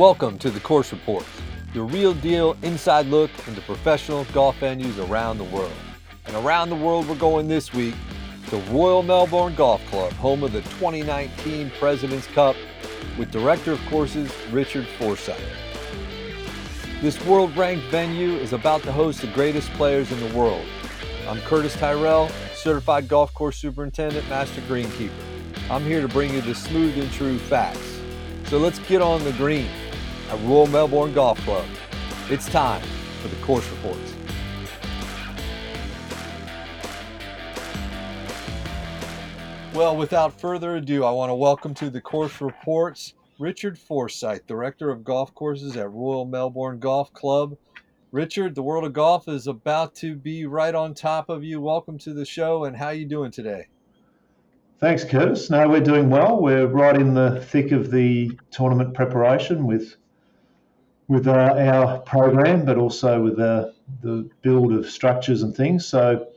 Welcome to the Course Reports, your real deal inside look into professional golf venues around the world. And around the world we're going this week to Royal Melbourne Golf Club, home of the 2019 President's Cup, with Director of Courses Richard Forsyth. This world ranked venue is about to host the greatest players in the world. I'm Curtis Tyrrell, Certified Golf Course Superintendent, Master Greenkeeper. I'm here to bring you the smooth and true facts. So let's get on the green at Royal Melbourne Golf Club. It's time for the course reports. Well, without further ado, I want to welcome to the course reports Richard Forsyth, Director of Golf Courses at Royal Melbourne Golf Club. Richard, the world of golf is about to be right on top of you. Welcome to the show, and how are you doing today? Thanks, Curtis. No, we're doing well. We're right in the thick of the tournament preparation with with uh, our program, but also with uh, the build of structures and things. So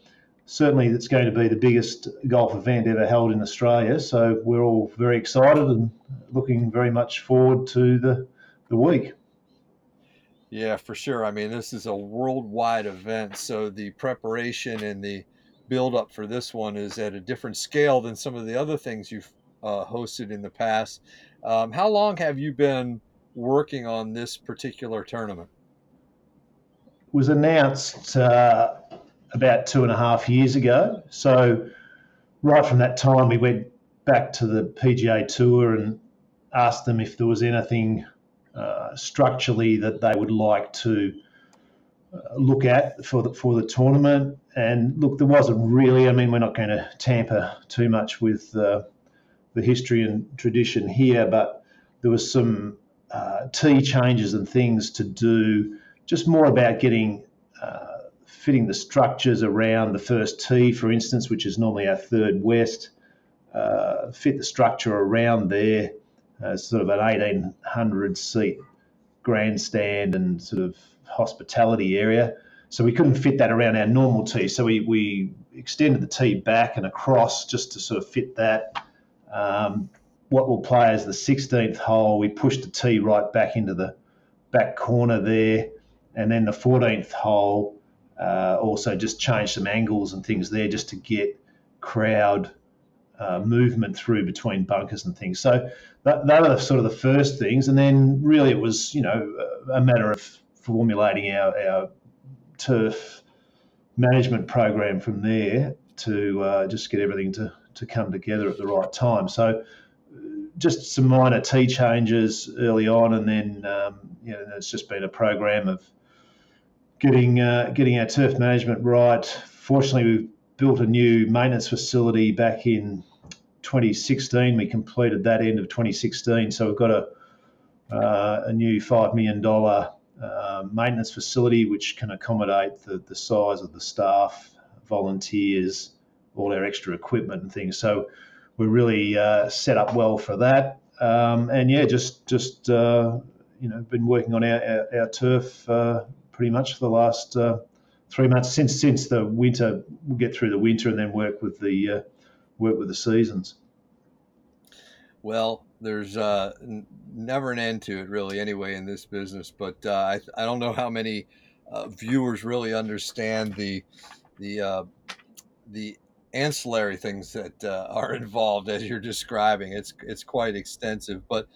certainly, it's going to be the biggest golf event ever held in Australia. So we're all very excited and looking very much forward to the the week. Yeah, for sure. I mean, this is a worldwide event, so the preparation and the build up for this one is at a different scale than some of the other things you've uh, hosted in the past. Um, how long have you been working on this particular tournament? Was announced uh, about two and a half years ago. So, right from that time, we went back to the PGA Tour and asked them if there was anything uh, structurally that they would like to uh, look at for the for the tournament. And look, there wasn't really. I mean, we're not going to tamper too much with uh, the history and tradition here, but there was some uh, tee changes and things to do, just more about getting uh, fitting the structures around the first tee, for instance, which is normally our third west, uh, fit the structure around there, uh, sort of an 1800 seat grandstand and sort of hospitality area. So we couldn't fit that around our normal tee. So we, we extended the tee back and across just to sort of fit that. Um, what we'll play as the 16th hole, we push the tee right back into the back corner there. And then the 14th hole, uh, also just change some angles and things there just to get crowd uh, movement through between bunkers and things. So that, that are sort of the first things. And then really it was, you know, a matter of formulating our, our turf management program from there to uh, just get everything to, to come together at the right time. So just some minor tee changes early on, and then um, you know it's just been a program of getting uh, getting our turf management right. Fortunately, we've built a new maintenance facility back in 2016. We completed that end of 2016, so we've got a uh, a new five million dollar uh, maintenance facility which can accommodate the, the size of the staff, volunteers, all our extra equipment and things. So we're really uh, set up well for that. Um, and yeah, just just uh, you know, been working on our, our, our turf uh, pretty much for the last uh, three months since since the winter. We'll get through the winter and then work with the uh, work with the seasons. Well, there's uh, n- never an end to it, really, anyway, in this business. But I, I don't know how many viewers really understand the the the ancillary things that uh, are involved as you're describing. It's it's quite extensive. But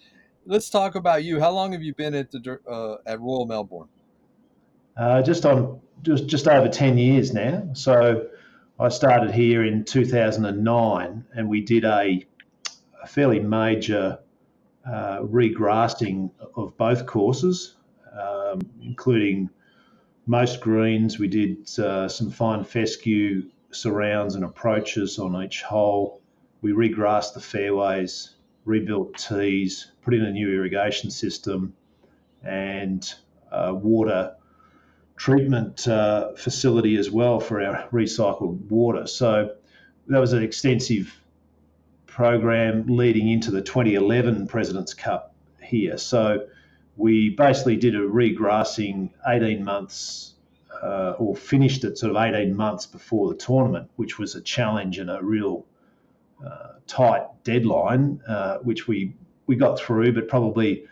let's talk about you. How long have you been at the uh, at Royal Melbourne? Uh, just on just just over ten years now. So I started here in 2009, and we did a, a fairly major uh, regrassing of both courses, um, including most greens. We did uh, some fine fescue surrounds and approaches on each hole. We regrassed the fairways, rebuilt tees, put in a new irrigation system, and water treatment uh, facility as well for our recycled water. So that was an extensive program leading into the 2011 President's Cup here. So we basically did a regrassing 18 months uh, or finished it sort of 18 months before the tournament, which was a challenge and a real uh, tight deadline, uh, which we we got through, but probably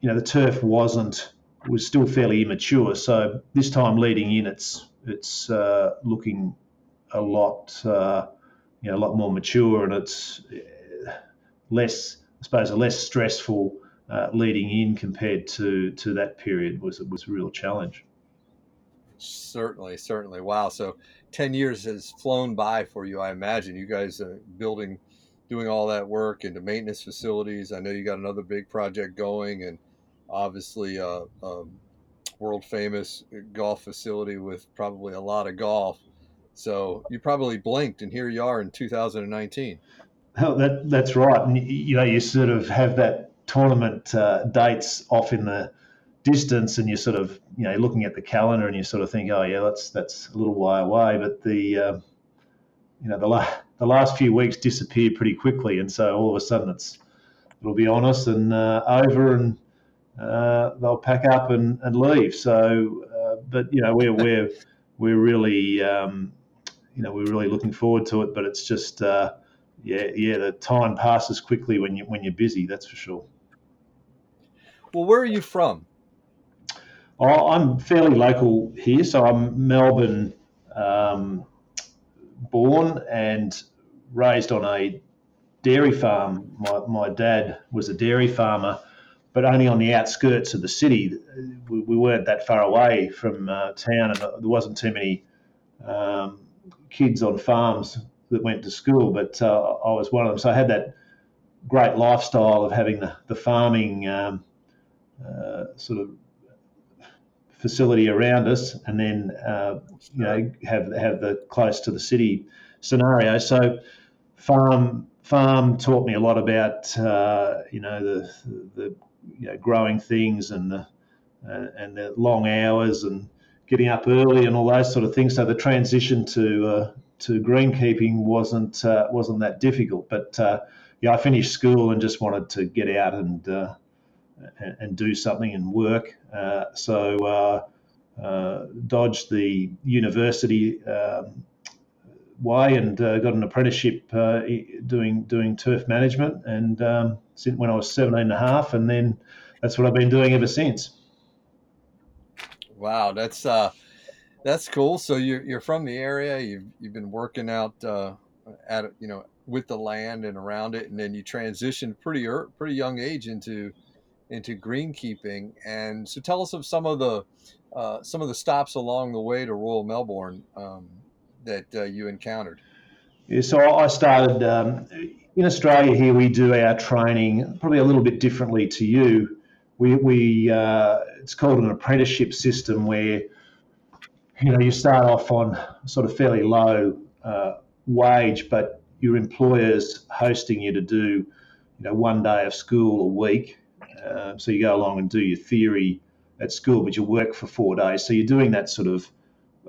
you know the turf wasn't was still fairly immature. So this time leading in, it's it's uh, looking a lot uh, you know a lot more mature and it's uh, less I suppose a less stressful leading in compared to to that period was was a real challenge. Certainly, certainly. Wow. So 10 years has flown by for you, I imagine. You guys are building, doing all that work into maintenance facilities. I know you got another big project going and obviously a, uh, um, world famous golf facility with probably a lot of golf. So you probably blinked and here you are in 2019. Oh, that, that's right. And, you know, you sort of have that tournament uh, dates off in the distance, and you're sort of you know looking at the calendar, and you sort of think, oh yeah, that's that's a little way away. But the uh, you know the la- the last few weeks disappear pretty quickly, and so all of a sudden it's it'll be on us and uh, over, and uh, they'll pack up and, and leave. So, uh, but you know we're we're we're really um, you know we're really looking forward to it. But it's just uh, yeah yeah the time passes quickly when you when you're busy. That's for sure. Well, where are you from? I'm fairly local here, so I'm Melbourne um, born and raised on a dairy farm. My, my dad was a dairy farmer, but only on the outskirts of the city. We, we weren't that far away from uh, town, and there wasn't too many um, kids on farms that went to school, but uh, I was one of them. So I had that great lifestyle of having the, the farming. Um, uh, sort of facility around us, and then uh, you know have have the close to the city scenario. So farm farm taught me a lot about uh, you know the the you know, growing things and the uh, and the long hours and getting up early and all those sort of things. So the transition to uh, to greenkeeping wasn't uh, wasn't that difficult. But yeah, I finished school and just wanted to get out and and, do something and work. Uh, so uh, uh, dodged the university um, way and got an apprenticeship doing doing turf management. And um, since when I was 17 and a half, and then that's what I've been doing ever since. Wow, that's uh, that's cool. So you're you're from the area. You've you've been working out uh, at you know with the land and around it, and then you transitioned pretty pretty young age into into greenkeeping. And so, tell us of some of the uh, some of the stops along the way to Royal Melbourne um, that uh, you encountered. Yeah, so I started um, in Australia. Here we do our training probably a little bit differently to you. We, we uh, it's called an apprenticeship system where you know you start off on sort of fairly low uh, wage, but your employer's hosting you to do you know one day of school a week um, so you go along and do your theory at school, but you work for four days. So you're doing that sort of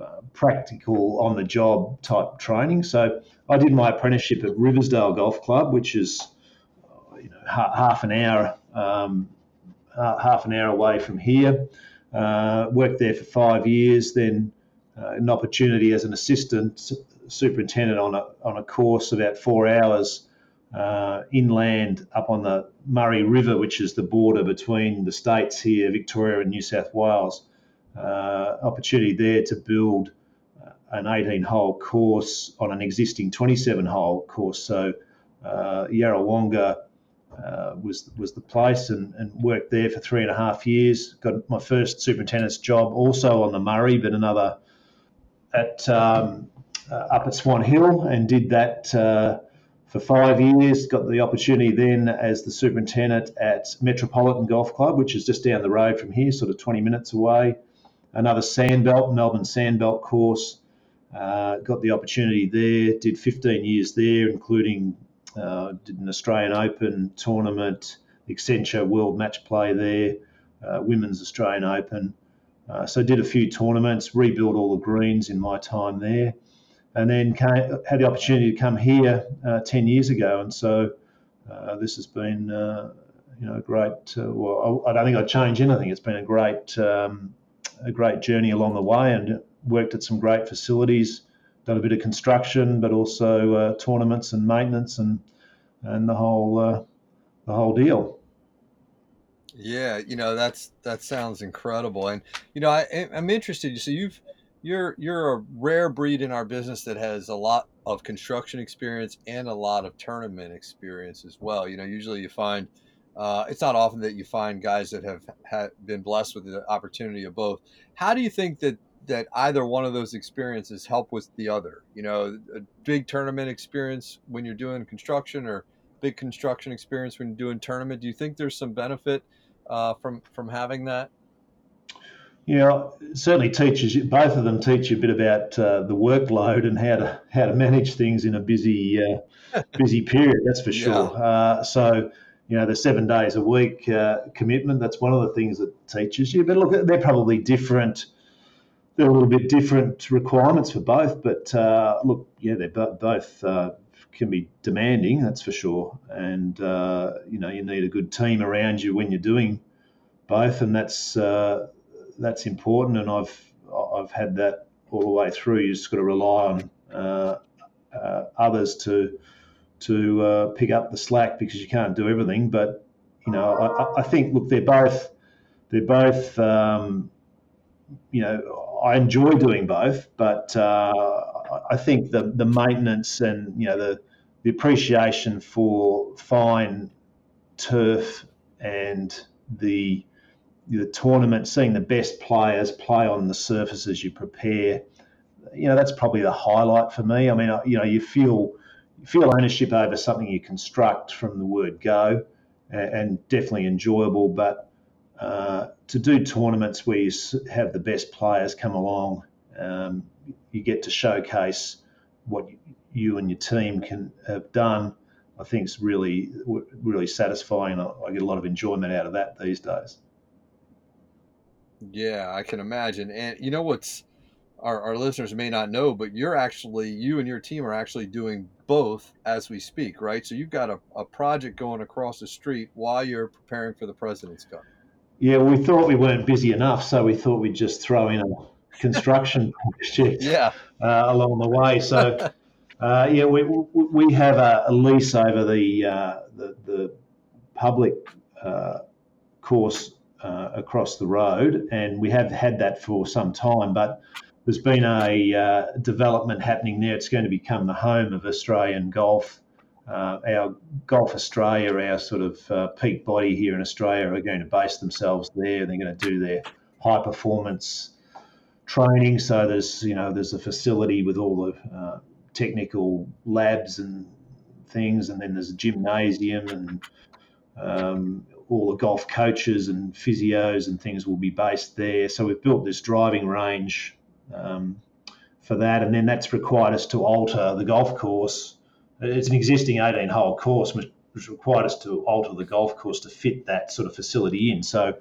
uh, practical, on the job type training. So I did my apprenticeship at Riversdale Golf Club, which is uh, you know, ha- half an hour um, half an hour away from here. Uh, worked there for five years, then uh, an opportunity as an assistant superintendent on a, on a course about four hours uh, inland up on the Murray River, which is the border between the states here, Victoria and New South Wales. Uh, opportunity there to build uh, an 18 hole course on an existing 27 hole course. So uh, Yarrawonga uh, was was the place and, and worked there for three and a half years. Got my first superintendent's job also on the Murray, but another at um, uh, up at Swan Hill and did that uh, for five years. Got the opportunity then as the superintendent at Metropolitan Golf Club, which is just down the road from here, sort of 20 minutes away. Another Sandbelt, Melbourne Sandbelt course. Uh, got the opportunity there, did 15 years there, including uh, did an Australian Open tournament, Accenture World Match Play there, uh, Women's Australian Open. Uh, so did a few tournaments, rebuilt all the greens in my time there and then came, had the opportunity to come here uh, 10 years ago. And so uh, this has been, uh, you know, a great, uh, well, I don't think I'd change anything. It's been a great, um, a great journey along the way and worked at some great facilities, done a bit of construction, but also uh, tournaments and maintenance and, and the whole, uh, the whole deal. Yeah, you know that's that sounds incredible, and you know I, I'm interested. So you've you're you're a rare breed in our business that has a lot of construction experience and a lot of tournament experience as well. You know, usually you find uh, it's not often that you find guys that have been blessed with the opportunity of both. How do you think that that either one of those experiences help with the other? You know, a big tournament experience when you're doing construction, or big construction experience when you're doing tournament. Do you think there's some benefit uh, from from having that? Yeah, certainly teaches you. Both of them teach you a bit about uh, the workload and how to how to manage things in a busy uh, busy period. That's for sure. Yeah. Uh, so you know the seven days a week uh, commitment. That's one of the things that teaches you. But look, they're probably different. They're a little bit different requirements for both. But uh, look, yeah, they're both uh, can be demanding. That's for sure. And you know you need a good team around you when you're doing both, and that's that's important, and I've I've had that all the way through. You just got to rely on uh, uh, others to to uh, pick up the slack because you can't do everything. But you know, I, I think look, they're both they're both um, you know I enjoy doing both, but uh, I think the the maintenance and you know the the appreciation for fine turf and the the tournament, seeing the best players play on the surfaces you prepare, you know, that's probably the highlight for me. I mean, you know, you feel you feel ownership over something you construct from the word go, and, definitely enjoyable. But uh, to do tournaments where you have the best players come along, um, you get to showcase what you and your team can have done. I think it's really, really satisfying. I get a lot of enjoyment out of that these days. Yeah, I can imagine. And you know what's our, our listeners may not know, but you're actually you and your team are actually doing both as we speak, right? So you've got a, a project going across the street while you're preparing for the President's Cup. Yeah, we thought we weren't busy enough, so we thought we'd just throw in a construction project yeah. Uh, along the way. So, uh, yeah, we, we have a, a lease over the, uh, the, the public uh, course uh, across the road, and we have had that for some time. But there's been a uh, development happening there. It's going to become the home of Australian golf. Uh, our Golf Australia, our sort of uh, peak body here in Australia, are going to base themselves there. They're going to do their high performance training. So there's you know there's a facility with all the uh, technical labs and things, and then there's a gymnasium and um, all the golf coaches and physios and things will be based there. So we've built this driving range um, for that, and then that's required us to alter the golf course. It's an existing 18 hole course, which required us to alter the golf course to fit that sort of facility in. So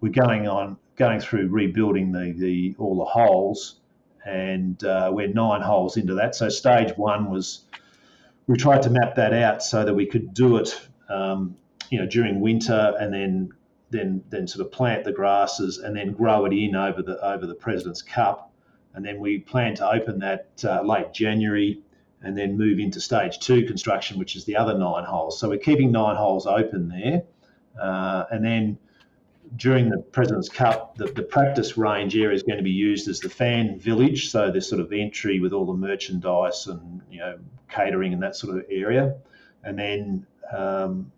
we're going on going through rebuilding the, the all the holes, and uh, we're nine holes into that. So stage one was we tried to map that out so that we could do it um, you know during winter and then then then sort of plant the grasses and then grow it in over the over the President's Cup, and then we plan to open that uh, late January and then move into stage two construction, which is the other nine holes. So we're keeping nine holes open there, uh, and then during the President's Cup, the, the practice range area is going to be used as the fan village, so this sort of entry with all the merchandise and you know catering and that sort of area, and then um,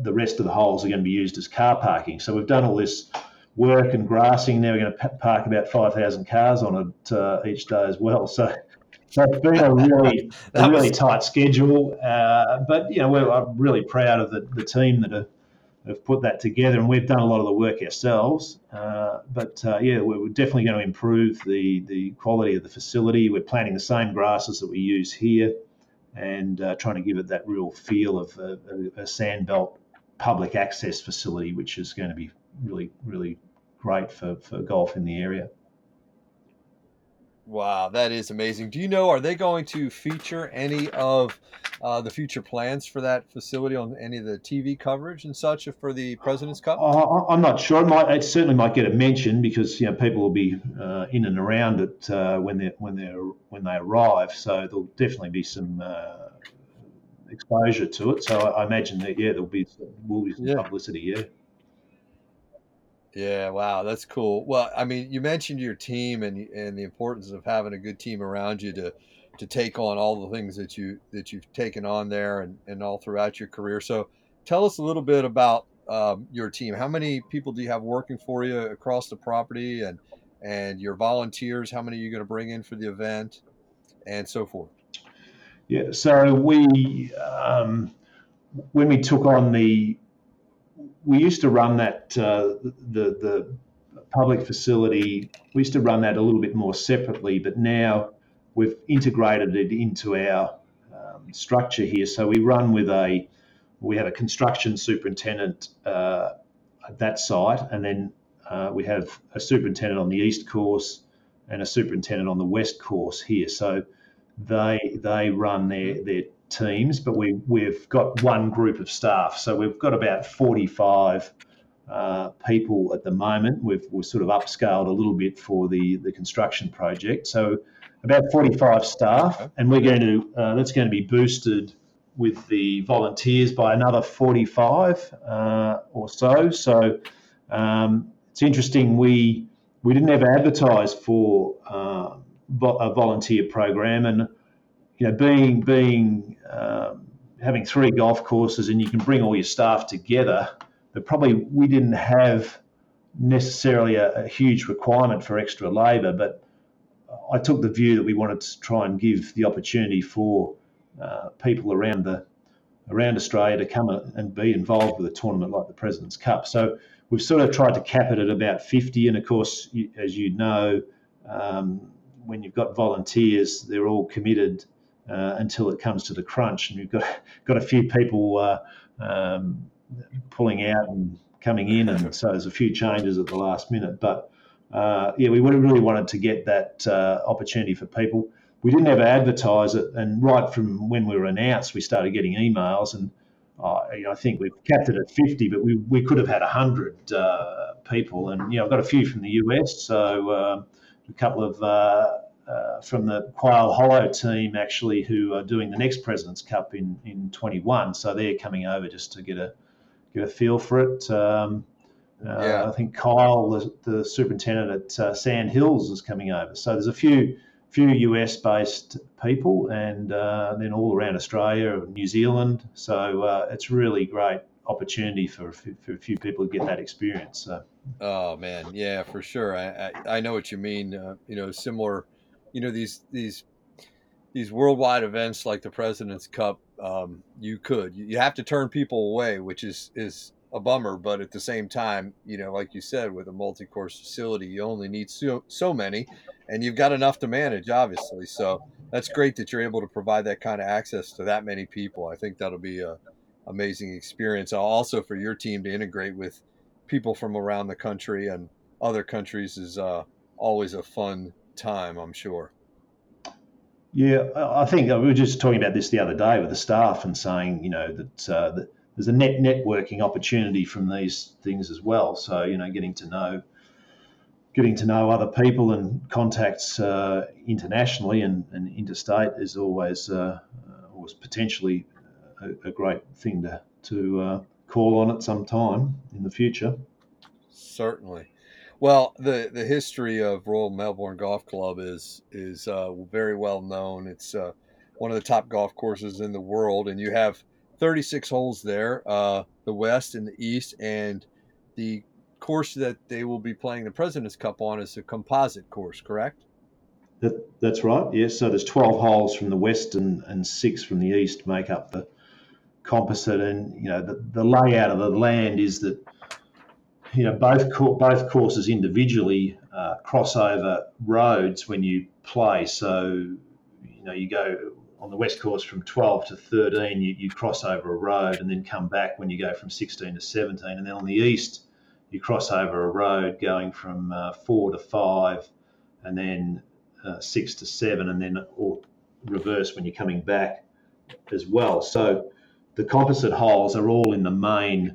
the rest of the holes are going to be used as car parking. So we've done all this work and grassing. Now we're going to park about 5,000 cars on it uh, each day as well. So, so it's been a really, a really was... tight schedule. Uh, but, you know, we're, I'm really proud of the, the team that have, have put that together. And we've done a lot of the work ourselves. Uh, but, uh, yeah, we're definitely going to improve the, the quality of the facility. We're planting the same grasses that we use here and uh, trying to give it that real feel of a, a, a sandbelt public access facility, which is going to be really, really great for, for golf in the area. Wow, that is amazing. Do you know, are they going to feature any of uh, the future plans for that facility on any of the TV coverage and such for the President's Cup? Uh, I'm not sure. It, might, it certainly might get a mention because you know people will be uh, in and around it uh, when they when they when they arrive. So there'll definitely be some uh, exposure to it. So I, I, imagine that yeah, there'll be will be some yeah. publicity. Yeah. Yeah, wow, that's cool. Well, I mean, you mentioned your team and and the importance of having a good team around you to to take on all the things that you that you've taken on there and and all throughout your career. So, tell us a little bit about um, your team. How many people do you have working for you across the property, and and your volunteers? How many are you going to bring in for the event, and so forth? Yeah, so we um, when we took on the we used to run that uh, the the public facility. We used to run that a little bit more separately, but now we've integrated it into our um, structure here. So we run with a we have a construction superintendent uh, at that site, and then uh, we have a superintendent on the east course and a superintendent on the west course here. So they they run their their teams, but we we've got one group of staff. So we've got about 45 uh, people at the moment. We've we've sort of upscaled a little bit for the the construction project. So about 45 staff, and we're going to uh, that's going to be boosted with the volunteers by another 45 uh, or so. So um, it's interesting. We we didn't ever advertise for uh, a volunteer program, and you know, being being um, having three golf courses and you can bring all your staff together, but probably we didn't have necessarily a, a huge requirement for extra labour, but I took the view that we wanted to try and give the opportunity for uh, people around the around Australia to come and be involved with a tournament like the President's Cup. So we've sort of tried to cap it at about 50, and of course, as you know, um, when you've got volunteers, they're all committed uh, until it comes to the crunch, and we've got got a few people uh, um, pulling out and coming in, and so there's a few changes at the last minute. But uh, yeah, we really wanted to get that uh, opportunity for people. We didn't ever advertise it, and right from when we were announced, we started getting emails, and uh, I think we've capped it at 50, but we, we could have had 100 uh, people, and you know, I've got a few from the US, so a couple of uh, from the Quail Hollow team actually who are doing the next President's Cup in, in 21. So they're coming over just to get a get a feel for it. Um, uh, yeah. I think Kyle, the, the superintendent at uh, Sand Hills, is coming over. So there's a few few US based people, and uh, then all around Australia, and New Zealand. So uh, it's really great opportunity for, for a few people to get that experience. So. Oh man, yeah, for sure. I I, I know what you mean. Uh, you know, similar you know these these these worldwide events like the President's Cup, um, you could you have to turn people away, which is is a bummer. But at the same time, you know, like you said, with a multi-course facility, you only need so so many, and you've got enough to manage, obviously. So that's great that you're able to provide that kind of access to that many people. I think that'll be a amazing experience. Also for your team to integrate with people from around the country and other countries is uh, always a fun time, I'm sure. Yeah, I think uh, we were just talking about this the other day with the staff and saying, you know, that, uh, that there's a net networking opportunity from these things as well. So, you know, getting to know getting to know other people and contacts uh, internationally and, and, interstate is always uh, always potentially a, a, great thing to to uh, call on at some time in the future. Certainly. Well, the the history of Royal Melbourne Golf Club is is uh, very well known. It's uh, one of the top golf courses in the world, and you have 36 holes there, uh, the west and the east, and the course that they will be playing the President's Cup on is a composite course, correct? That, that's right. Yes. So there's 12 holes from the west and, and six from the east make up the composite, and you know the, the layout of the land is that you know both both courses individually uh, cross over roads when you play. So you know you go on the west course from 12 to 13, you, you cross over a road and then come back when you go from 16 to 17, and then on the east you cross over a road going from uh, four to five, and then uh, six to seven, and then or reverse when you're coming back as well. So the composite holes are all in the main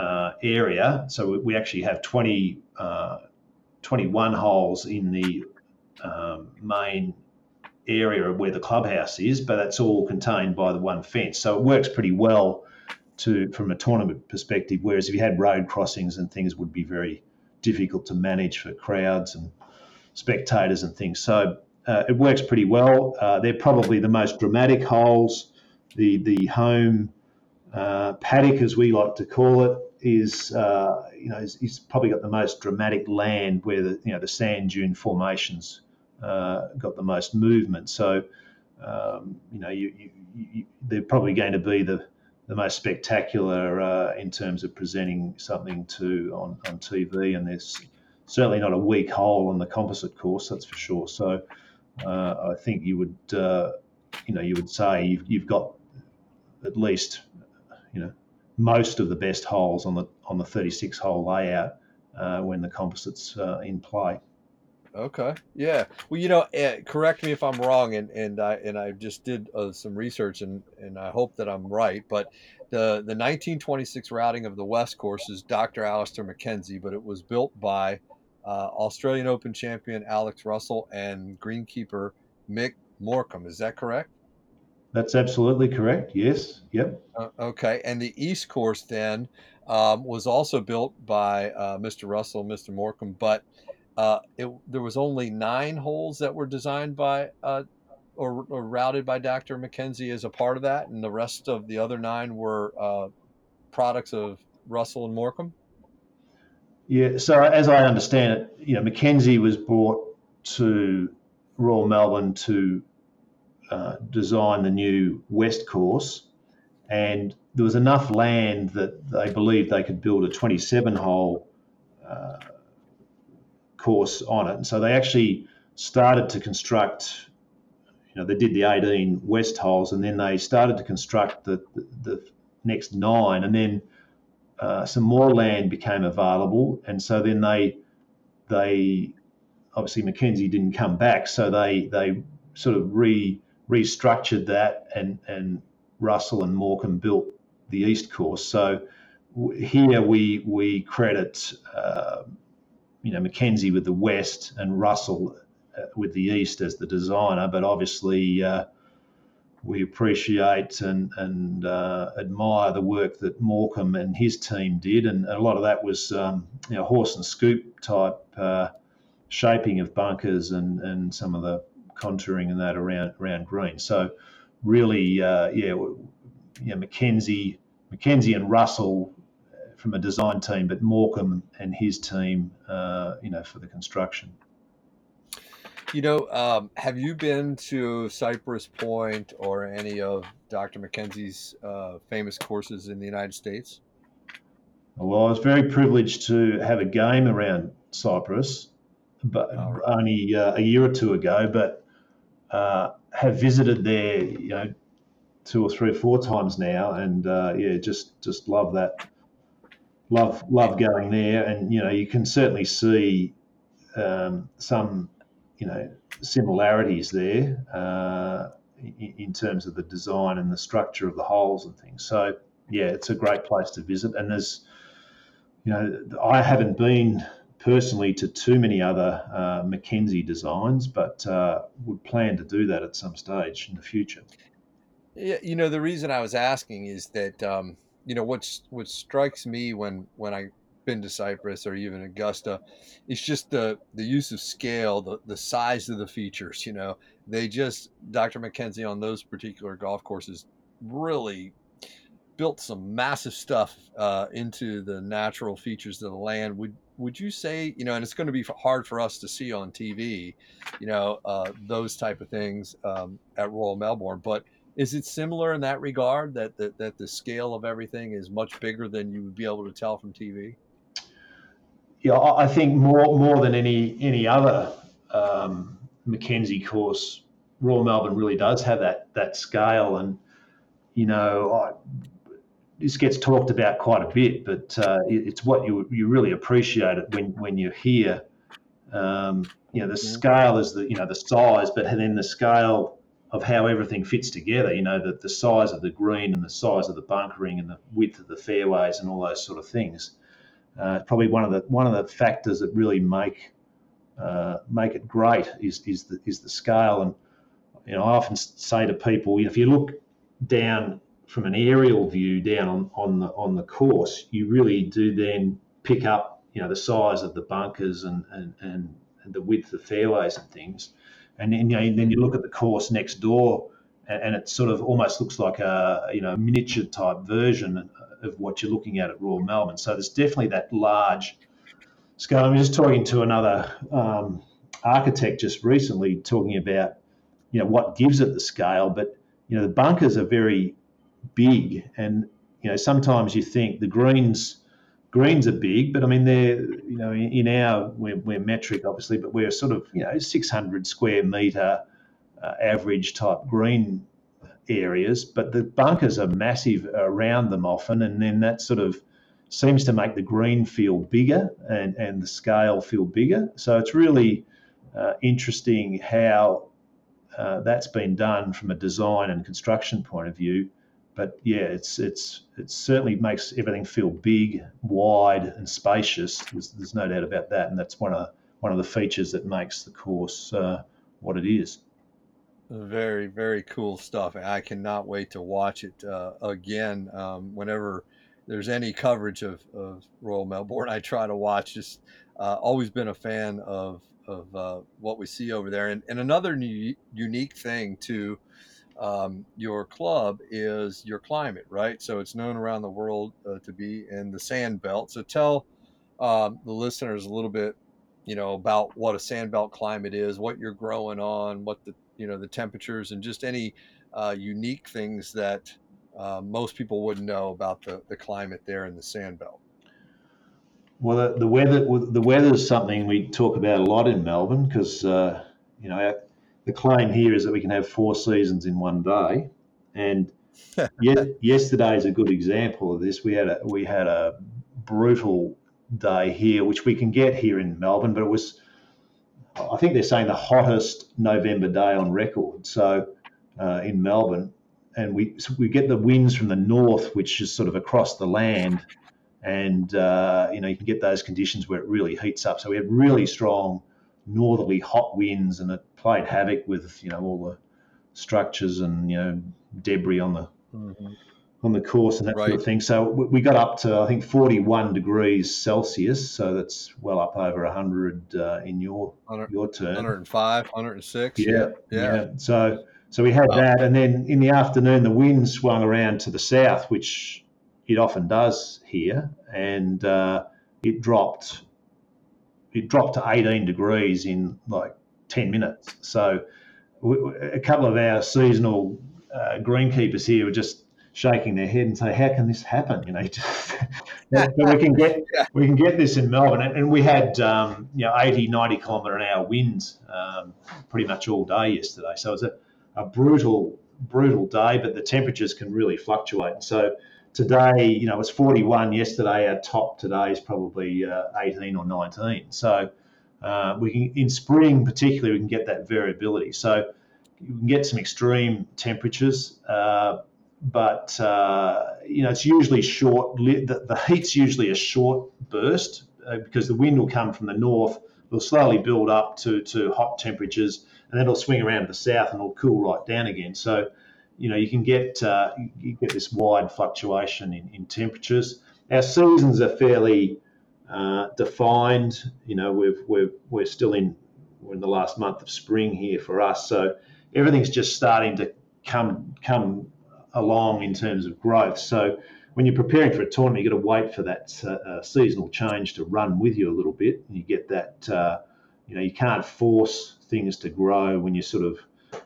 uh, area. So we actually have 20, uh, 21 holes in the um, main area where the clubhouse is, but that's all contained by the one fence. So it works pretty well to from a tournament perspective. Whereas if you had road crossings and things, would be very difficult to manage for crowds and spectators and things. So uh, it works pretty well. Uh, they're probably the most dramatic holes. The the home uh, paddock, as we like to call it, is uh, you know is, is, probably got the most dramatic land where the you know the sand dune formations uh, got the most movement. So um, you know you, you, you, they're probably going to be the the most spectacular uh, in terms of presenting something to on, on TV, and there's certainly not a weak hole on the composite course, that's for sure. So uh, I think you would, uh, you know, you would say you've, you've got at least, you know, most of the best holes on the on the 36 hole layout uh, when the composites uh, in play. Okay. Yeah. Well, you know, uh, correct me if I'm wrong, and, and I and I just did uh, some research, and, and I hope that I'm right. But the the 1926 routing of the West Course is Dr. Alister MacKenzie, but it was built by uh, Australian Open champion Alex Russell and greenkeeper Mick Morcom. Is that correct? That's absolutely correct. Yes. Yep. Uh, okay. And the East Course then um, was also built by uh, Mr. Russell, Mr. Morcom, but uh, it, there was only nine holes that were designed by uh, or, or, routed by Dr. MacKenzie as a part of that, and the rest of the other nine were uh, products of Russell and Morcom. Yeah. So as I understand it, you know, MacKenzie was brought to Royal Melbourne to uh, design the new West Course, and there was enough land that they believed they could build a 27 hole uh, course on it. And so they actually started to construct, you know, they did the 18 West holes and then they started to construct the, the, the next nine. And then uh, some more land became available. And so then they, they, obviously MacKenzie didn't come back. So they, they sort of re, restructured that and, and Russell and Morcom built the East Course. So here we, we credit, uh, you know MacKenzie with the west and Russell uh, with the east as the designer, but obviously uh, we appreciate and and uh, admire the work that Morcom and his team did, and a lot of that was um, you know, horse and scoop type uh, shaping of bunkers and and some of the contouring and that around around green. So really, uh, yeah, yeah, MacKenzie, MacKenzie and Russell from a design team, but Morcom and his team, uh, you know, for the construction. You know, um, have you been to Cypress Point or any of Dr. MacKenzie's uh, famous courses in the United States? Well, I was very privileged to have a game around Cypress, but right. only uh, a year or two ago. But uh, have visited there, you know, two or three or four times now, and uh, yeah, just just love that love love going there, and you know you can certainly see um, some you know similarities there uh, in, in, terms of the design and the structure of the holes and things. So yeah, it's a great place to visit, and there's you know I haven't been personally to too many other uh, MacKenzie designs, but uh, would plan to do that at some stage in the future. Yeah, you know the reason I was asking is that. Um you know what's what strikes me when when I've been to Cypress or even Augusta, it's just the the use of scale, the the size of the features. You know, they just Dr. MacKenzie on those particular golf courses really built some massive stuff uh, into the natural features of the land. Would would you say you know, and it's going to be hard for us to see on TV, you know, uh, those type of things um, at Royal Melbourne, but is it similar in that regard that, that that the scale of everything is much bigger than you would be able to tell from TV? Yeah, I think more more than any any other um, MacKenzie course, Royal Melbourne really does have that that scale, and you know, this gets talked about quite a bit, but uh, it, it's what you you really appreciate it when when you're here. Um, you know, the scale is the you know the size, but then the scale of how everything fits together. You know, the, the size of the green and the size of the bunkering and the width of the fairways and all those sort of things. Uh, probably one of the one of the factors that really make uh, make it great is is the is the scale. And you know, I often say to people, if you look down from an aerial view down on, on the on the course, you really do then pick up you know the size of the bunkers and and, and, the width of fairways and things. And then, you know, then you look at the course next door, and, and it sort of almost looks like a you know miniature type version of what you're looking at at Royal Melbourne. So there's definitely that large scale. I'm just talking to another um, architect just recently, talking about you know what gives it the scale, but you know the bunkers are very big, and you know sometimes you think the greens greens are big, but I mean they're you know in our we're, we're metric obviously, but we're sort of you know 600 square meter uh, average type green areas, but the bunkers are massive around them often, and then that sort of seems to make the green feel bigger and, and the scale feel bigger. So it's really uh, interesting how uh, that's been done from a design and construction point of view. But yeah, it's it's it certainly makes everything feel big, wide, and spacious. There's, there's no doubt about that, and that's one of one of the features that makes the course uh, what it is. Very, very cool stuff. I cannot wait to watch it uh, again. Um, whenever there's any coverage of, of, Royal Melbourne, I try to watch. Just uh, always been a fan of of uh, what we see over there. And, and another new, unique thing to um, your club is your climate, right? So it's known around the world uh, to be in the sand belt. So tell um, the listeners a little bit, you know, about what a sand belt climate is, what you're growing on, what the you know the temperatures and just any uh, unique things that uh, most people wouldn't know about the, the climate there in the sand belt. Well, the, the weather the weather is something we talk about a lot in Melbourne because uh, you know the claim here is that we can have four seasons in one day, and yesterday is a good example of this. We had a we had a brutal day here, which we can get here in Melbourne, but it was I think they're saying the hottest November day on record. So uh, in Melbourne, and we so we get the winds from the north, which is sort of across the land, and uh, you know you can get those conditions where it really heats up. So we had really strong northerly hot winds, and it played havoc with you know all the structures and you know debris on the mm-hmm on the course and that right. sort of thing. So we got up to I think 41 degrees Celsius, so that's well up over 100 uh, in your your turn. 105, 106. Yeah, yeah. yeah. So so we had wow. that, and then in the afternoon the wind swung around to the south, which it often does here, and uh, it dropped. It dropped to 18 degrees in like 10 minutes. So a couple of our seasonal uh, greenkeepers here were just shaking their head and say, "How can this happen?" You know, but we can get we can get this in Melbourne, and, we had um, you know 80, 90 kilometre an hour winds um, pretty much all day yesterday. So it's a, a brutal brutal day, but the temperatures can really fluctuate. So today, you know, it's 41. Yesterday, our top today is probably uh, 18 or 19. So uh, we can in spring particularly we can get that variability. So you can get some extreme temperatures. Uh, but uh, you know it's usually short. The, the heat's usually a short burst uh, because the wind will come from the north. It'll slowly build up to to hot temperatures, and then it'll swing around to the south and it'll cool right down again. So you know you can get uh, you get this wide fluctuation in, in temperatures. Our seasons are fairly uh, defined. You know we've we're we're still in we're in the last month of spring here for us, so everything's just starting to come come along in terms of growth. So when you're preparing for a tournament, you've got to wait for that uh, uh, seasonal change to run with you a little bit. And you get that, uh, you know, you can't force things to grow when you sort of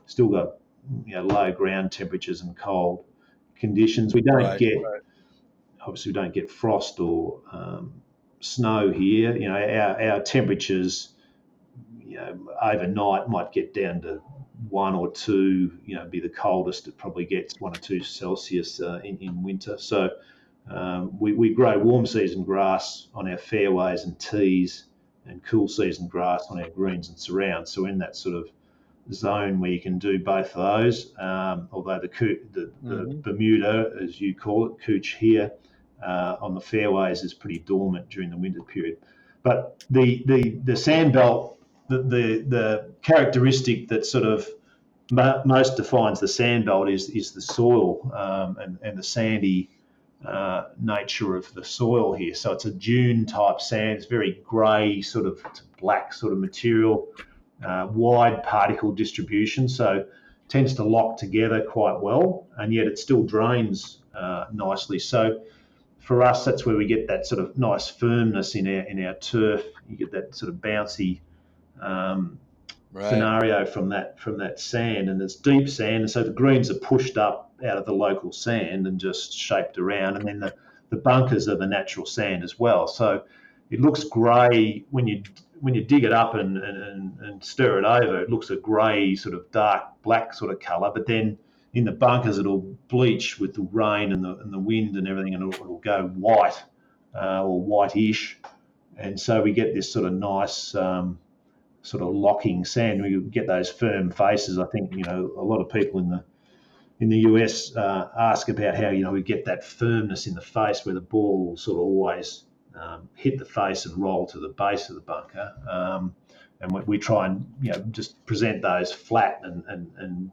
still got you know, low ground temperatures and cold conditions. We don't right, get, right. obviously, we don't get frost or um, snow here. You know, our, our temperatures, you know, overnight might get down to one or two, you know, be the coldest it probably gets, one or two Celsius uh, in, in winter. So um, we, we grow warm season grass on our fairways and tees and cool season grass on our greens and surrounds. So in that sort of zone where you can do both of those, um, although the, the, the mm-hmm. Bermuda, as you call it, couch here uh, on the fairways is pretty dormant during the winter period. But the, the, the sand belt the, the, the characteristic that sort of most defines the sandbelt is is the soil um, and, and the sandy uh, nature of the soil here. So it's a dune type sand. It's very grey, sort of black sort of material, uh, wide particle distribution. So tends to lock together quite well, and yet it still drains uh, nicely. So for us, that's where we get that sort of nice firmness in our in our turf. You get that sort of bouncy um, right. scenario from that from that sand, and it's deep sand, and so the greens are pushed up out of the local sand and just shaped around, and then the the bunkers are the natural sand as well. So it looks grey when you when you dig it up and, and, and stir it over. It looks a grey sort of dark black sort of colour, but then in the bunkers it'll bleach with the rain and the, and the wind and everything, and it'll, it'll go white uh, or whitish, and so we get this sort of nice um, sort of locking sand. We get those firm faces. I think you know a lot of people in the in the US uh, ask about how you know we get that firmness in the face where the ball sort of always um, hit the face and roll to the base of the bunker. Um, and we, we, try and you know just present those flat and, and, and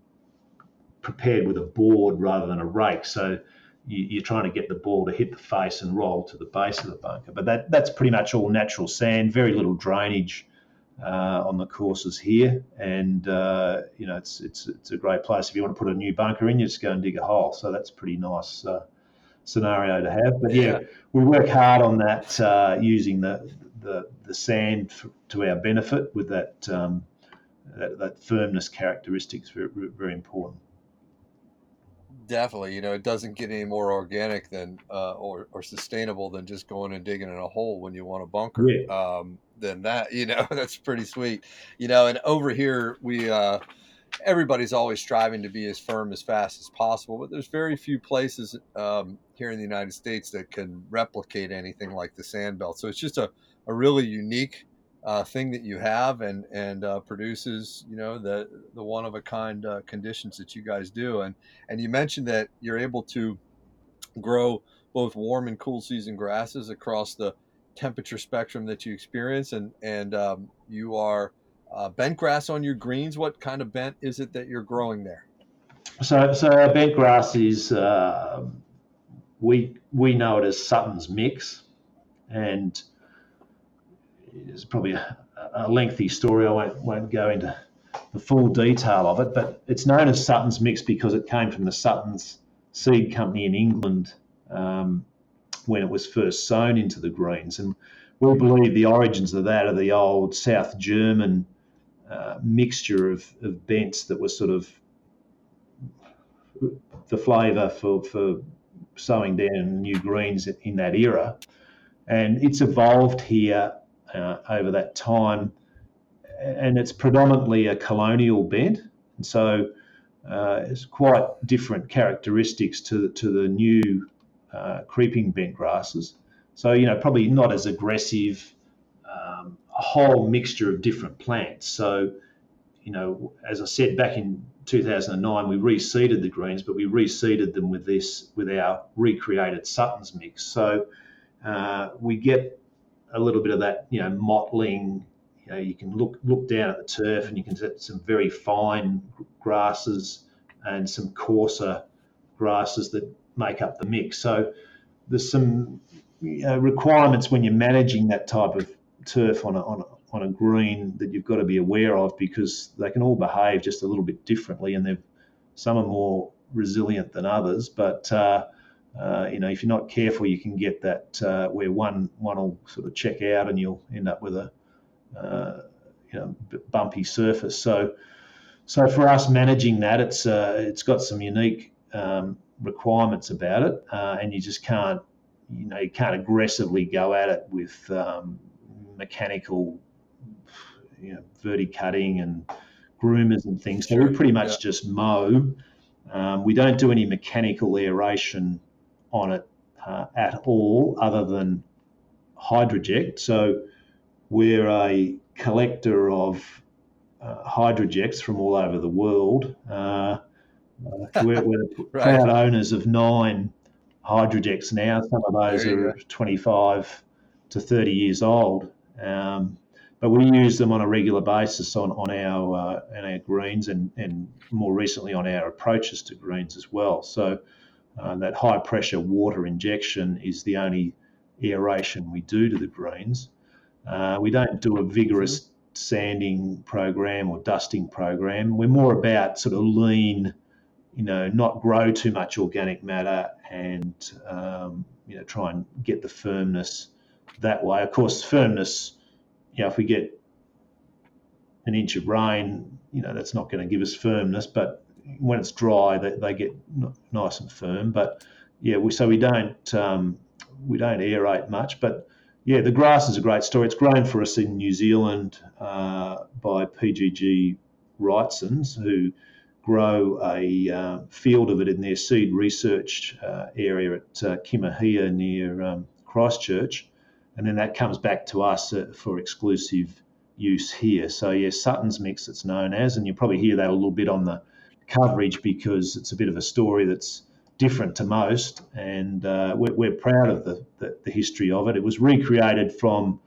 prepared with a board rather than a rake. So you, are trying to get the ball to hit the face and roll to the base of the bunker. But that, that's pretty much all natural sand, very little drainage uh, on the courses here, and uh, you know it's it's it's a great place if you want to put a new bunker in. You just go and dig a hole. So that's pretty nice uh, scenario to have. But yeah, we work hard on that uh, using the the, the sand for, to our benefit with that, um, that, that firmness characteristics very very important. Definitely, you know, it doesn't get any more organic than uh, or, or sustainable than just going and digging in a hole when you want a bunker. Yeah. Um, than that, you know, that's pretty sweet. You know, and over here we uh, everybody's always striving to be as firm as fast as possible, but there's very few places um, here in the United States that can replicate anything like the sand belt. So it's just a, a really unique uh, thing that you have and and uh, produces you know the the one of a kind uh, conditions that you guys do and and you mentioned that you're able to grow both warm and cool season grasses across the temperature spectrum that you experience and and um, you are uh, bent grass on your greens what kind of bent is it that you're growing there so so bent grass is uh, we we know it as Sutton's mix and it's probably a, a, lengthy story. I won't, won't go into the full detail of it, but it's known as Sutton's Mix because it came from the Sutton's seed company in England um, when it was first sown into the greens. And we believe the origins of that are the old South German uh, mixture of, of bents that was sort of the flavour for, for sowing down new greens in that era. And it's evolved here uh, over that time, and it's predominantly a colonial bent, and so uh, it's quite different characteristics to to the new uh, creeping bent grasses. So you know probably not as aggressive, um, whole mixture of different plants. So you know as I said back in 2009 we reseeded the greens, but we reseeded them with this with our recreated Sutton's mix. So uh, we get a little bit of that, you know, mottling. You know, you can look look down at the turf and you can get some very fine grasses and some coarser grasses that make up the mix. So there's some you know, requirements when you're managing that type of turf on a, on a on a green that you've got to be aware of because they can all behave just a little bit differently and they've some are more resilient than others but uh, uh, you know, if you're not careful, you can get that uh, where one one will sort of check out, and you'll end up with a uh, you know bumpy surface. So, so for us managing that, it's uh, it's got some unique um, requirements about it, uh, and you just can't you know you can't aggressively go at it with um, mechanical you know verticutting and groomers and things. So we pretty much yeah. just mow. Um, we don't do any mechanical aeration on it uh, at all other than Hydroject. So we're a collector of uh, Hydrojects from all over the world. Uh, uh we're, we're right. proud owners of nine Hydrojects now. Some of those are 25 to 30 years old. Um, but we use them on a regular basis on, on our uh, on our greens and, and more recently on our approaches to greens as well. So Uh, that high pressure water injection is the only aeration we do to the greens. Uh, we don't do a vigorous sanding program or dusting program. We're more about sort of lean, you know, not grow too much organic matter and, um, you know, try and get the firmness that way. Of course, firmness, you know, if we get an inch of rain, you know, that's not going to give us firmness, but when it's dry, they, they get nice and firm. But yeah, we, so we don't um, we don't aerate much, but yeah, the grass is a great story. It's grown for us in New Zealand uh, by PGG Wrightsons, who grow a uh, field of it in their seed research uh, area at uh, Kimihia near um, Christchurch. And then that comes back to us uh, for exclusive use here. So, yeah, Sutton's Mix, it's known as, and you'll probably hear that a little bit on the coverage because it's a bit of a story that's different to most, and uh, we're, we're, proud of the, the, the, history of it. It was recreated from,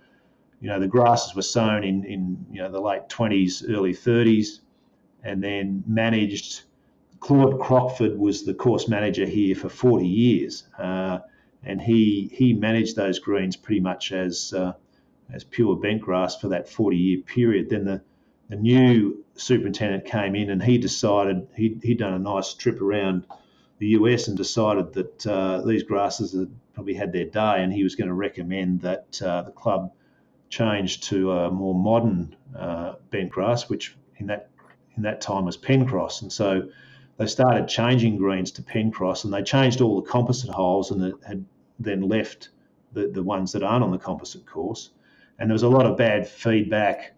you know, the grasses were sown in, in you know the late 20s, early 30s, and then managed. Claude Crockford was the course manager here for 40 years, uh, and he he managed those greens pretty much as uh, as pure bent grass for that 40 year period. Then the the new superintendent came in and he decided he he'd done a nice trip around the US and decided that uh, these grasses had probably had their day, and he was going to recommend that uh, the club change to a more modern uh, bent grass, which in that in that time was Penncross, and so they started changing greens to Penncross, and they changed all the composite holes, and it had then left the, the ones that aren't on the composite course, and there was a lot of bad feedback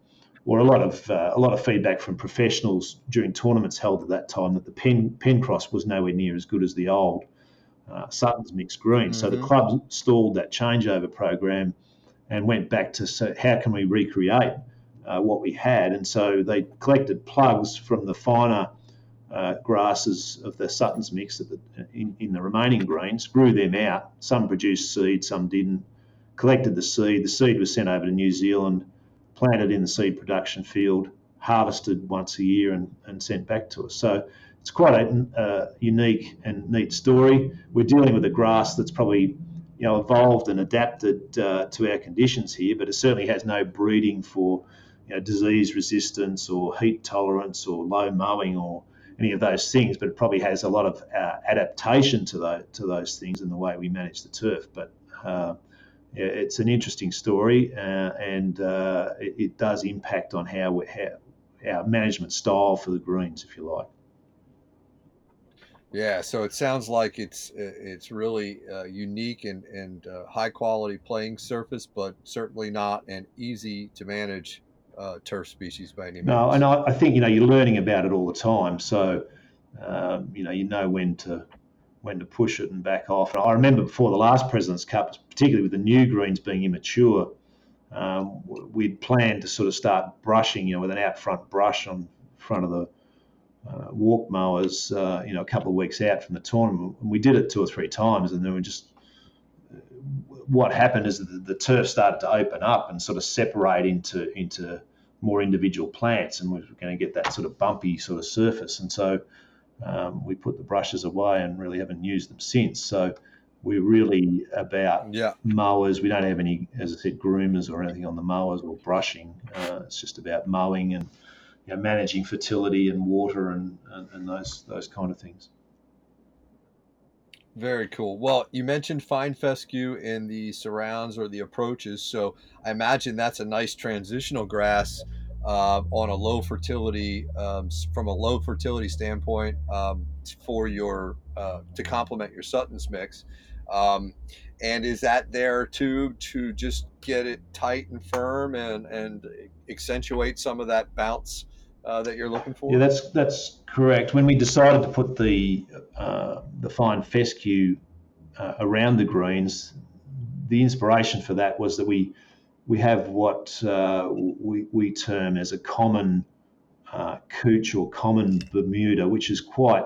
or a lot of uh, a lot of feedback from professionals during tournaments held at that time that the pen Penncross was nowhere near as good as the old uh, Sutton's mixed green. Mm-hmm. So the mm-hmm. club stalled that changeover program and went back to so how can we recreate uh, what we had, and so they collected plugs from the finer. Uh, grasses of the Sutton's mix the, in, in the remaining greens, grew them out. Some produced seed, some didn't. Collected the seed. The seed was sent over to New Zealand planted in the seed production field, harvested once a year, and, and sent back to us. So it's quite a uh, unique and neat story. We're dealing with a grass that's probably you know evolved and adapted uh, to our conditions here, but it certainly has no breeding for you know, disease resistance or heat tolerance or low mowing or any of those things. But it probably has a lot of uh, adaptation to those to those things in the way we manage the turf. But uh, it's an interesting story, uh, and uh, it, it, does impact on how, we, how our management style for the greens, if you like. Yeah, so it sounds like it's it's really uh, unique and and uh, high quality playing surface, but certainly not an easy to manage uh, turf species by any means. No, and I, I, think you know you're learning about it all the time, so um, you know you know when to when to push it and back off. And I remember before the last President's Cup, particularly with the new greens being immature, um, we'd planned to sort of start brushing, you know, with an out front brush on front of the uh, walk mowers, uh, you know, a couple of weeks out from the tournament. And we did it two or three times, and then we just what happened is the, the turf started to open up and sort of separate into into more individual plants, and we were going to get that sort of bumpy sort of surface. And so um, we put the brushes away and really haven't used them since. So we're really about yeah. mowers. We don't have any, as I said, groomers or anything on the mowers or brushing. Uh, it's just about mowing and you know, managing fertility and water and, and, and those those kind of things. Very cool. Well, you mentioned fine fescue in the surrounds or the approaches, so I imagine that's a nice transitional grass uh, on a low fertility um, from a low fertility standpoint um, for your uh, to complement your Sutton's mix. Um, and is that there too to just get it tight and firm and and accentuate some of that bounce uh, that you're looking for? Yeah, that's that's correct. When we decided to put the uh, the fine fescue uh, around the greens, the inspiration for that was that we we have what uh, we, we term as a common uh, couch or common Bermuda, which is quite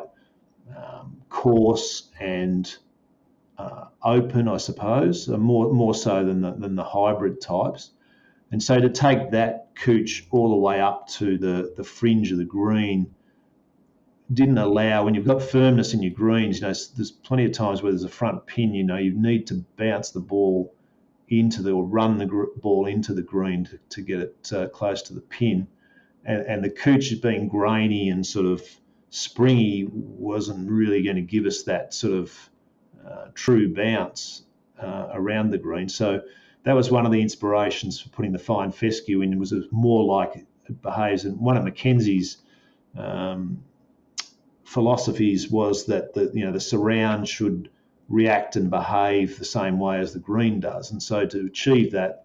um, coarse and open, I suppose, more more so than the, than the hybrid types. And so to take that couch all the way up to the, the fringe of the green, didn't allow when you've got firmness in your greens. You know, there's plenty of times where there's a front pin. You know, you need to bounce the ball into the or run the ball into the green to, to get it uh, close to the pin. And, and the couch being grainy and sort of springy wasn't really going to give us that sort of uh, true bounce uh, around the green. So that was one of the inspirations for putting the fine fescue in. It was more like it behaves. And one of Mackenzie's um, philosophies was that the you know the surround should react and behave the same way as the green does. And so to achieve that,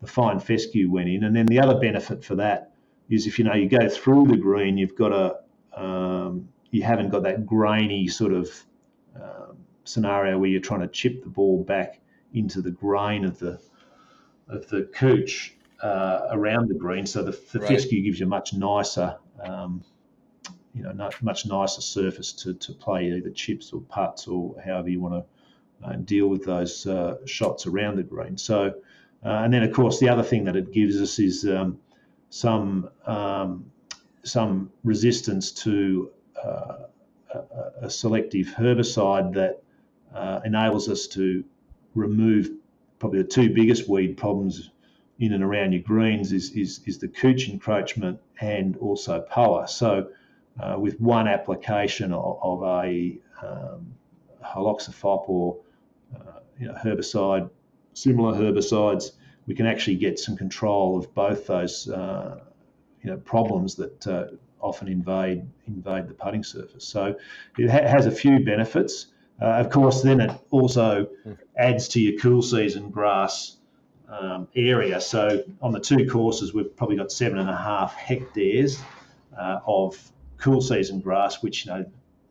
the fine fescue went in. And then the other benefit for that is if you know you go through the green, you've got a um, you haven't got that grainy sort of um, scenario where you're trying to chip the ball back into the grain of the of the couch uh, around the green. So the, the right. fescue gives you a much nicer, um, you know, much nicer surface to, to play either chips or putts or however you want to uh, deal with those uh, shots around the green. So, uh, and then of course the other thing that it gives us is um, some um, some resistance to uh, a, a, selective herbicide that uh, enables us to remove probably the two biggest weed problems in and around your greens is, is, is the couch encroachment and also POA. So, uh, with one application of, of a um, haloxyfop or uh, you know, herbicide, similar herbicides, we can actually get some control of both those uh, you know, problems that uh, often invade invade the putting surface. So it ha- has a few benefits. Uh, of course, then it also adds to your cool season grass um, area. So on the two courses, we've probably got seven and a half hectares uh, of cool season grass, which you know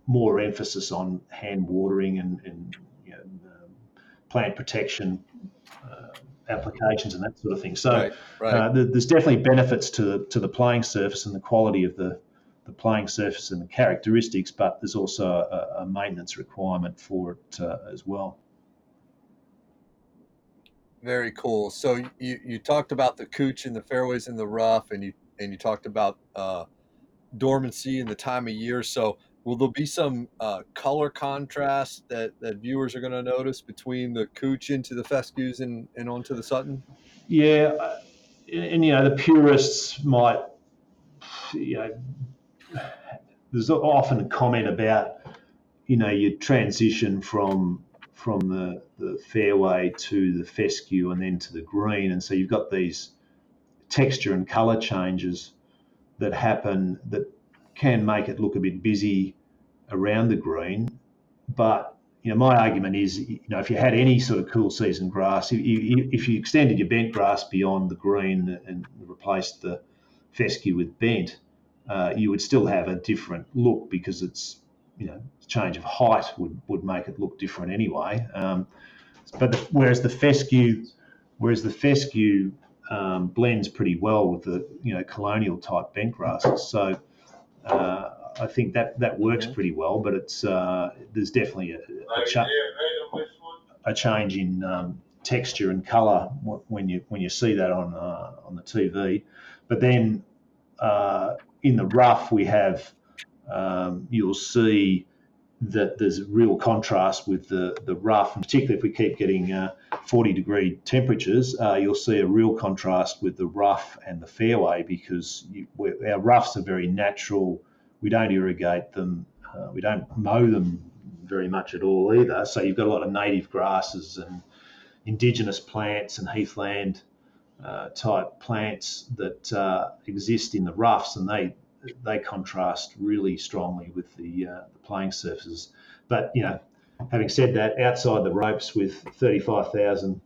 more emphasis on hand watering and, and you know, um, plant protection uh, applications and that sort of thing. So right, right. Uh, there's definitely benefits to the, to the playing surface and the quality of the the playing surface and the characteristics, but there's also a, a maintenance requirement for it uh, as well. Very cool. So you, you talked about the couch and the fairways and the rough, and you and you talked about uh, dormancy and the time of year. So will there be some uh, color contrast that, that viewers are going to notice between the couch into the fescues and, and onto the Sutton? Yeah, uh, and, and you know the purists might you know there's often a comment about you know your transition from from the, the fairway to the fescue and then to the green. And so you've got these texture and color changes that happen that can make it look a bit busy around the green. But you know my argument is you know if you had any sort of cool season grass if you, if you extended your bent grass beyond the green and replaced the fescue with bent uh, you would still have a different look because it's you know change of height would, would make it look different anyway. Um, but the, whereas the fescue, whereas the fescue um, blends pretty well with the you know colonial type bent grasses, so uh, I think that that works pretty well. But it's uh, there's definitely a, a, cha- a change in um, texture and colour when you when you see that on uh, on the TV. But then uh, in the rough, we have um, you'll see that there's a real contrast with the, the rough, and particularly if we keep getting uh, 40 degree temperatures, uh, you'll see a real contrast with the rough and the fairway because you, our roughs are very natural. We don't irrigate them, uh, we don't mow them very much at all either. So you've got a lot of native grasses and indigenous plants and heathland uh, type plants that uh, exist in the roughs, and they they contrast really strongly with the, uh, the playing surfaces. But you know, having said that, outside the ropes with 35,000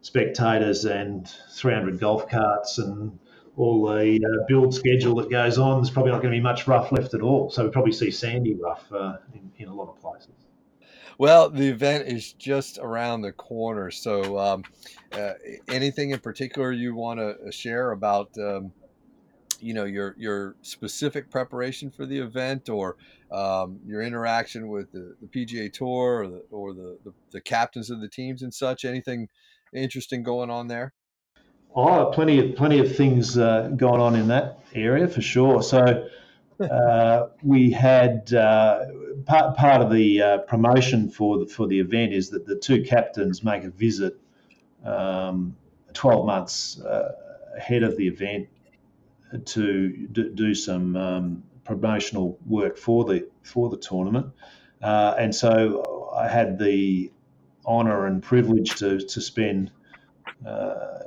spectators and 300 golf carts and all the uh, build schedule that goes on, there's probably not going to be much rough left at all. So we probably see sandy rough uh, in, in a lot of places. Well, the event is just around the corner. So, um, uh, anything in particular you want to uh, share about, um, you know, your your specific preparation for the event, or um, your interaction with the, the PGA Tour, or the or the, the, the captains of the teams and such? Anything interesting going on there? Oh, plenty of plenty of things uh, going on in that area for sure. So uh, we had uh, part, part of the uh, promotion for the, for the event is that the two captains make a visit um, 12 months uh, ahead of the event to d- do some um, promotional work for the for the tournament. Uh, and so I had the honour and privilege to, to spend uh,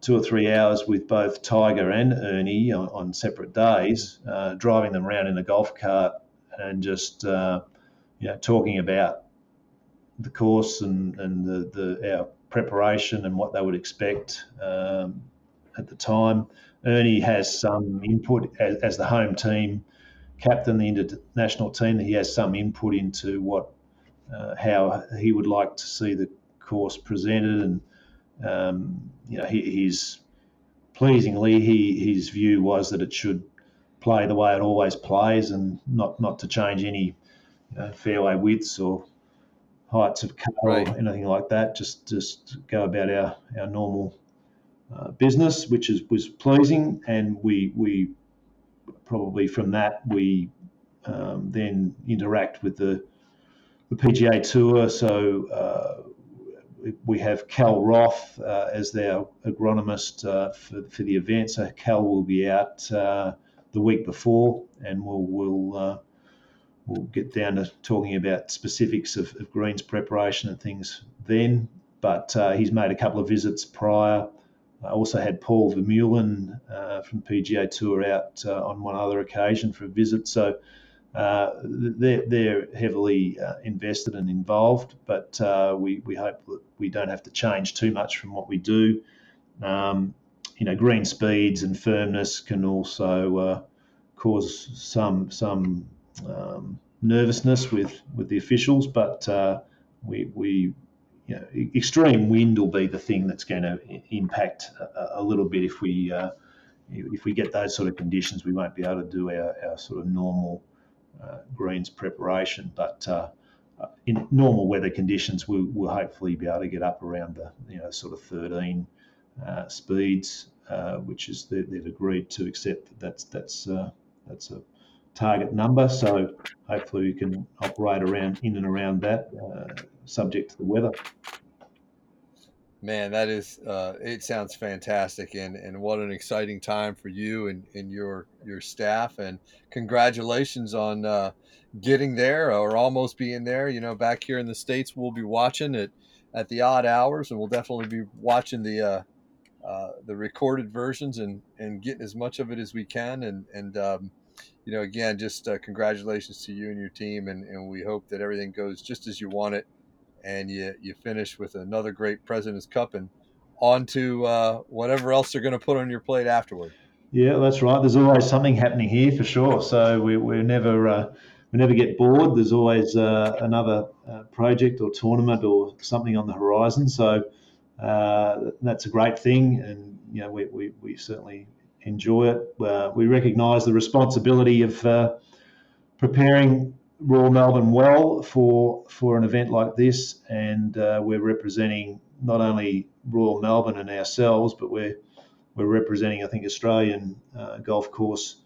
two or three hours with both Tiger and Ernie on, on separate days, uh, driving them around in a golf cart and just uh, you know talking about the course and, and the, the our preparation and what they would expect um, at the time. Ernie has some input as, as, the home team captain, the international team. He has some input into what uh, how he would like to see the course presented and um, you know, his pleasingly, he his view was that it should play the way it always plays, and not not to change any you know, fairway widths or heights of cut right. or anything like that. Just just go about our our normal uh, business, which is was pleasing, and we we probably from that we um, then interact with the the PGA Tour. So uh, we have Cal Roth uh, as their agronomist uh, for, for the event. So Cal will be out uh, the week before, and we'll we'll uh, we'll get down to talking about specifics of, of greens preparation and things then. But uh, he's made a couple of visits prior. I also had Paul Vermeulen uh, from PGA Tour out on one other occasion for a visit. So uh, they're, they're heavily uh, invested and involved, but uh, we, we hope that we don't have to change too much from what we do. Um, you know, green speeds and firmness can also uh, cause some some um, nervousness with, with the officials, but uh, we, we you know, extreme wind will be the thing that's going to impact a, a little bit if we if we get those sort of conditions. We won't be able to do our, our sort of normal uh, greens preparation. But uh, uh, in normal weather conditions, we'll, we'll, hopefully be able to get up around the you know sort of 13 speeds, which is they, have agreed to accept that that's that's that's a target number. So hopefully we can operate around in and around that, uh, subject to the weather. Man, that is uh, it sounds fantastic and, and what an exciting time for you and, and your your staff and congratulations on uh, getting there or almost being there. You know, back here in the States we'll be watching it at the odd hours and we'll definitely be watching the uh, uh, the recorded versions and, and getting as much of it as we can and, and um, you know again just uh, congratulations to you and your team and, and we hope that everything goes just as you want it and you you finish with another great President's Cup and on to uh, whatever else they're going to put on your plate afterward. Yeah, that's right. There's always something happening here for sure. So we, we never uh, we never get bored. There's always uh, another uh, project or tournament or something on the horizon. So uh, that's a great thing, and you know we, we, we certainly enjoy it. Uh, we recognise the responsibility of preparing Royal Melbourne well for for an event like this, and uh, we're representing not only Royal Melbourne and ourselves, but we're we're representing, I think, Australian uh, golf course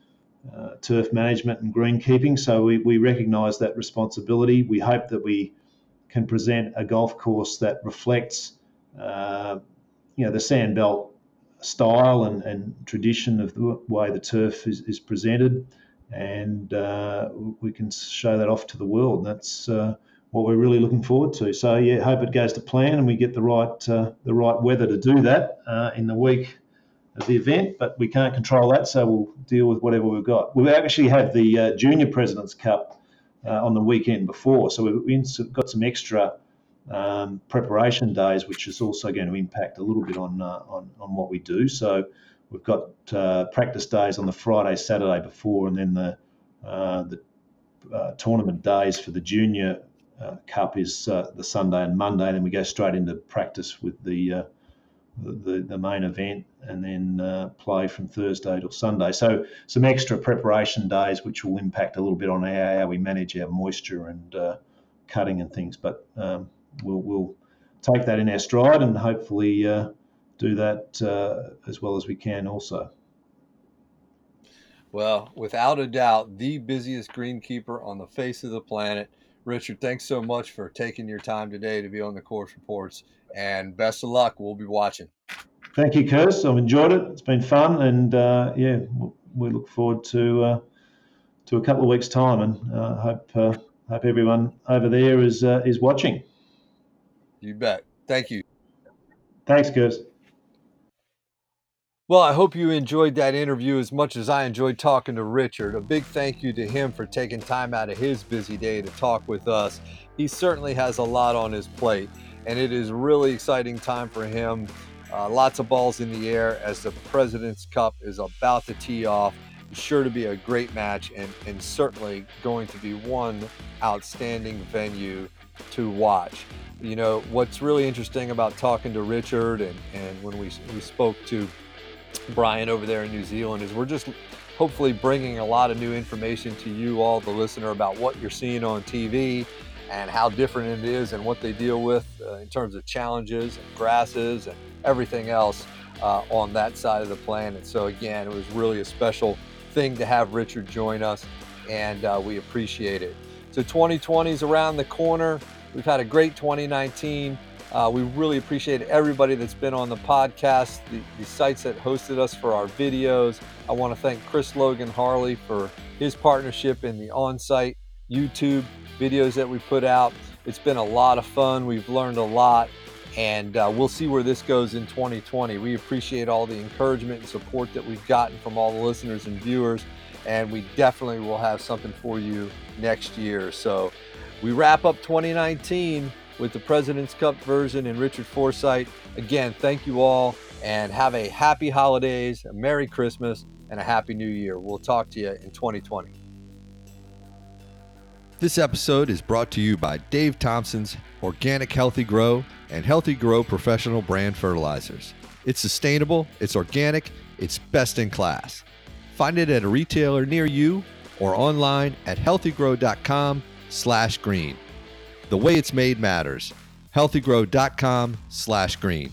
uh, turf management and greenkeeping. So we, we recognise that responsibility. We hope that we can present a golf course that reflects, uh, you know, the sandbelt style and, and tradition of the way the turf is, is presented and uh, we can show that off to the world. That's uh, what we're really looking forward to. So yeah, hope it goes to plan and we get the right uh, the right weather to do that uh, in the week of the event. But we can't control that, so we'll deal with whatever we've got. We actually have the uh, Junior Presidents Cup uh, on the weekend before, so we've got some extra. Um, preparation days, which is also going to impact a little bit on, on on what we do. So We've got uh, practice days on the Friday, Saturday before, and then the uh, the uh, tournament days for the junior uh, cup is uh, the Sunday and Monday. And then we go straight into practice with the uh, the, the, main event, and then play from Thursday till Sunday. So some extra preparation days, which will impact a little bit on how, how we manage our moisture and cutting and things. But um, we'll we'll take that in our stride and hopefully do that uh, as well as we can also. Well, without a doubt, the busiest greenkeeper on the face of the planet. Richard, thanks so much for taking your time today to be on the course reports, and best of luck. We'll be watching. Thank you, Curtis. I've enjoyed it. It's been fun, and uh, yeah, we look forward to uh, to a couple of weeks' time, and uh, hope uh, hope everyone over there is uh, is watching. You bet. Thank you. Thanks, Curtis. Well, I hope you enjoyed that interview as much as I enjoyed talking to Richard. A big thank you to him for taking time out of his busy day to talk with us. He certainly has a lot on his plate, and it is really exciting time for him. Uh, lots of balls in the air as the President's Cup is about to tee off. It's sure to be a great match and, and certainly going to be one outstanding venue to watch. You know, what's really interesting about talking to Richard and, and when we, we spoke to Brian over there in New Zealand is we're just hopefully bringing a lot of new information to you all, the listener, about what you're seeing on TV and how different it is and what they deal with uh, in terms of challenges and grasses and everything else uh, on that side of the planet. So again, it was really a special thing to have Richard join us, and uh, we appreciate it. So 2020 is around the corner. We've had a great 2019. Uh, we really appreciate everybody that's been on the podcast, the, the, sites that hosted us for our videos. I want to thank Chris Logan Harley for his partnership in the on site YouTube videos that we put out. It's been a lot of fun. We've learned a lot, and uh, we'll see where this goes in 2020. We appreciate all the encouragement and support that we've gotten from all the listeners and viewers, and we definitely will have something for you next year. So we wrap up 2019 with the President's Cup version and Richard Forsyth. Again, thank you all and have a happy holidays, a Merry Christmas, and a Happy New Year. We'll talk to you in 2020. This episode is brought to you by Dave Thompson's Organic Healthy Grow and Healthy Grow Professional Brand Fertilizers. It's sustainable, it's organic, it's best in class. Find it at a retailer near you or online at healthygrow.com slash green. The way it's made matters. Healthygrow.com slash green.